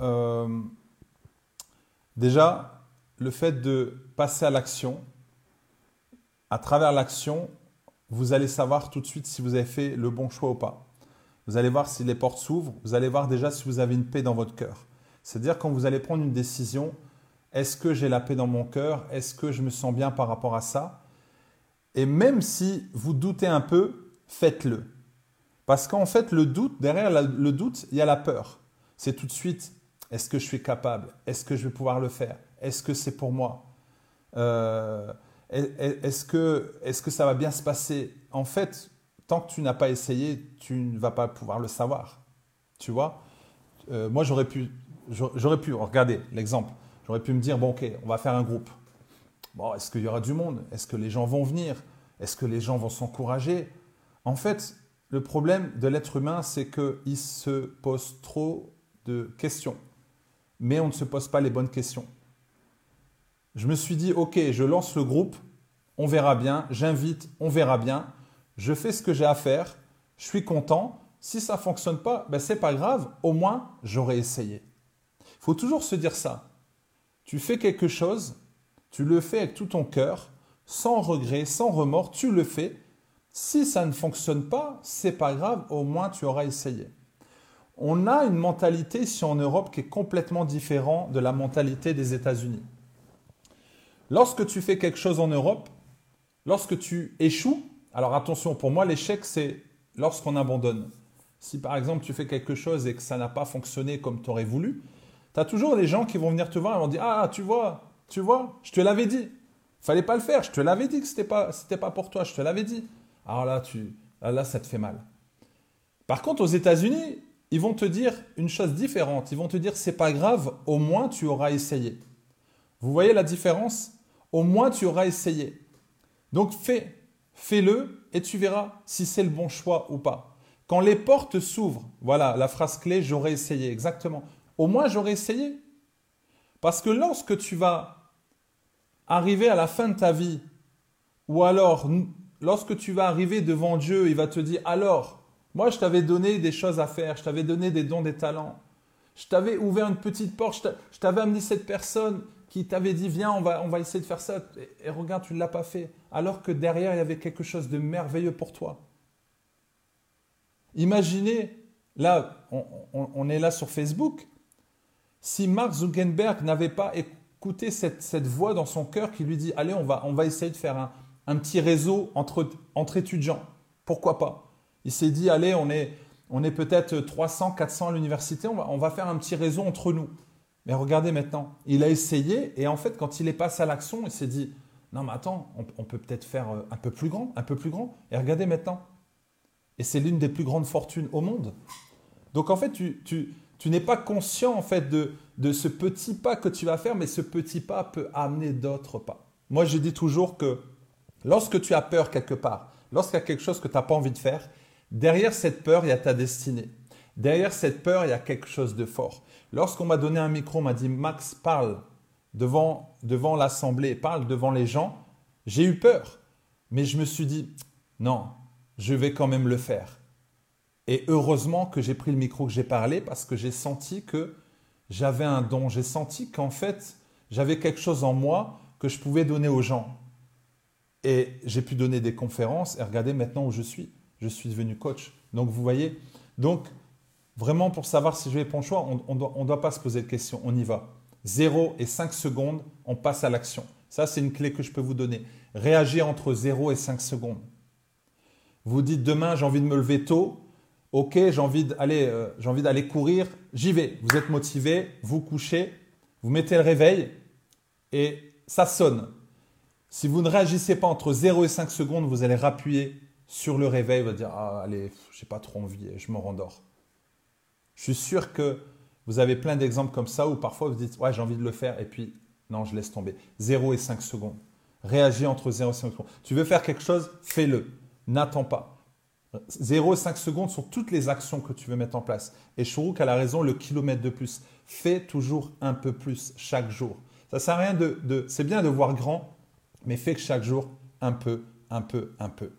Euh, déjà, le fait de passer à l'action, à travers l'action, vous allez savoir tout de suite si vous avez fait le bon choix ou pas. Vous allez voir si les portes s'ouvrent, vous allez voir déjà si vous avez une paix dans votre cœur. C'est-à-dire quand vous allez prendre une décision, est-ce que j'ai la paix dans mon cœur? Est-ce que je me sens bien par rapport à ça? Et même si vous doutez un peu, faites-le. Parce qu'en fait, le doute, derrière le doute, il y a la peur. C'est tout de suite, est-ce que je suis capable? Est-ce que je vais pouvoir le faire? Est-ce que c'est pour moi? Euh, Est-ce que, est que ça va bien se passer? En fait, tant que tu n'as pas essayé, tu ne vas pas pouvoir le savoir. Tu vois? Euh, Moi, j'aurais pu, j'aurais pu, regardez l'exemple, j'aurais pu me dire, bon, ok, on va faire un groupe. Bon, est-ce qu'il y aura du monde? Est-ce que les gens vont venir? Est-ce que les gens vont s'encourager? En fait, le problème de l'être humain, c'est qu'il se pose trop de questions, mais on ne se pose pas les bonnes questions. Je me suis dit, ok, je lance le groupe, on verra bien, j'invite, on verra bien, je fais ce que j'ai à faire, je suis content. Si ça ne fonctionne pas, ben c'est pas grave, au moins j'aurais essayé. Il faut toujours se dire ça. Tu fais quelque chose, tu le fais avec tout ton cœur, sans regret, sans remords, tu le fais si ça ne fonctionne pas, c'est pas grave, au moins tu auras essayé. On a une mentalité ici en Europe qui est complètement différente de la mentalité des États-Unis. Lorsque tu fais quelque chose en Europe, lorsque tu échoues, alors attention, pour moi l'échec c'est lorsqu'on abandonne. Si par exemple tu fais quelque chose et que ça n'a pas fonctionné comme tu aurais voulu, tu as toujours des gens qui vont venir te voir et vont dire Ah, tu vois, tu vois, je te l'avais dit. Fallait pas le faire, je te l'avais dit que ce n'était pas, pas pour toi, je te l'avais dit alors là, tu, là, ça te fait mal. Par contre, aux États-Unis, ils vont te dire une chose différente. Ils vont te dire c'est pas grave, au moins tu auras essayé. Vous voyez la différence? Au moins tu auras essayé. Donc fais, fais-le et tu verras si c'est le bon choix ou pas. Quand les portes s'ouvrent, voilà la phrase clé j'aurais essayé, exactement. Au moins j'aurais essayé. Parce que lorsque tu vas arriver à la fin de ta vie, ou alors lorsque tu vas arriver devant Dieu, il va te dire, alors, moi je t'avais donné des choses à faire, je t'avais donné des dons, des talents, je t'avais ouvert une petite porte, je t'avais amené cette personne qui t'avait dit, viens, on va, essayer de faire ça, et, regarde, tu ne l'as pas fait, alors que derrière, il y avait quelque chose de merveilleux pour toi. Imaginez, là, on, est là sur Facebook, si Mark Zuckerberg n'avait pas écouté cette, cette voix dans son cœur qui lui dit, allez, on va, on va essayer de faire un, un petit réseau entre, entre étudiants. Pourquoi pas? Il s'est dit, allez, on est, on est peut-être 300, 400 à l'université, on va, on va faire un petit réseau entre nous. Mais regardez maintenant, il a essayé et en fait, quand il est passé à l'action, il s'est dit, non mais attends, on, peut peut-être faire euh, un peu plus grand, un peu plus grand. Et regardez maintenant. Et c'est l'une des plus grandes fortunes au monde. Donc en fait, tu, tu, tu n'es pas conscient en fait de, de ce petit pas que tu vas faire, mais ce petit pas peut amener d'autres pas. Moi, je dis toujours que Lorsque tu as peur quelque part, lorsqu'il y a quelque chose que tu n'as pas envie de faire, derrière cette peur, il y a ta destinée. Derrière cette peur, il y a quelque chose de fort. Lorsqu'on m'a donné un micro, on m'a dit Max, parle devant, devant l'assemblée, parle devant les gens, j'ai eu peur. Mais je me suis dit non, je vais quand même le faire. Et heureusement que j'ai pris le micro, que j'ai parlé, parce que j'ai senti que j'avais un don. J'ai senti qu'en fait, j'avais quelque chose en moi que je pouvais donner aux gens. Et j'ai pu donner des conférences et regardez maintenant où je suis. Je suis devenu coach. Donc vous voyez, donc vraiment pour savoir si je vais prendre choix, on ne doit, pas se poser de questions, on y va. 0 et 5 secondes, on passe à l'action. Ça, c'est une clé que je peux vous donner. Réagir entre 0 et 5 secondes. Vous dites demain, j'ai envie de me lever tôt. Ok, j'ai envie euh, d'aller courir. J'y vais. Vous êtes motivé, vous couchez, vous mettez le réveil et ça sonne. Si vous ne réagissez pas entre 0 et 5 secondes, vous allez rappuyer sur le réveil, vous allez dire Ah, allez, j'ai pas trop envie, je me rendors. Je suis sûr que vous avez plein d'exemples comme ça où parfois vous dites Ouais, j'ai envie de le faire, et puis non, je laisse tomber. 0 et 5 secondes. Réagis entre 0 et 5 secondes. Tu veux faire quelque chose, fais-le. N'attends pas. 0 et 5 secondes sont toutes les actions que tu veux mettre en place. Et Shuruk a la raison, le kilomètre de plus. Fais toujours un peu plus chaque jour. Ça sert à rien de, de c'est bien de voir grand, mais fais chaque jour un peu, un peu, un peu.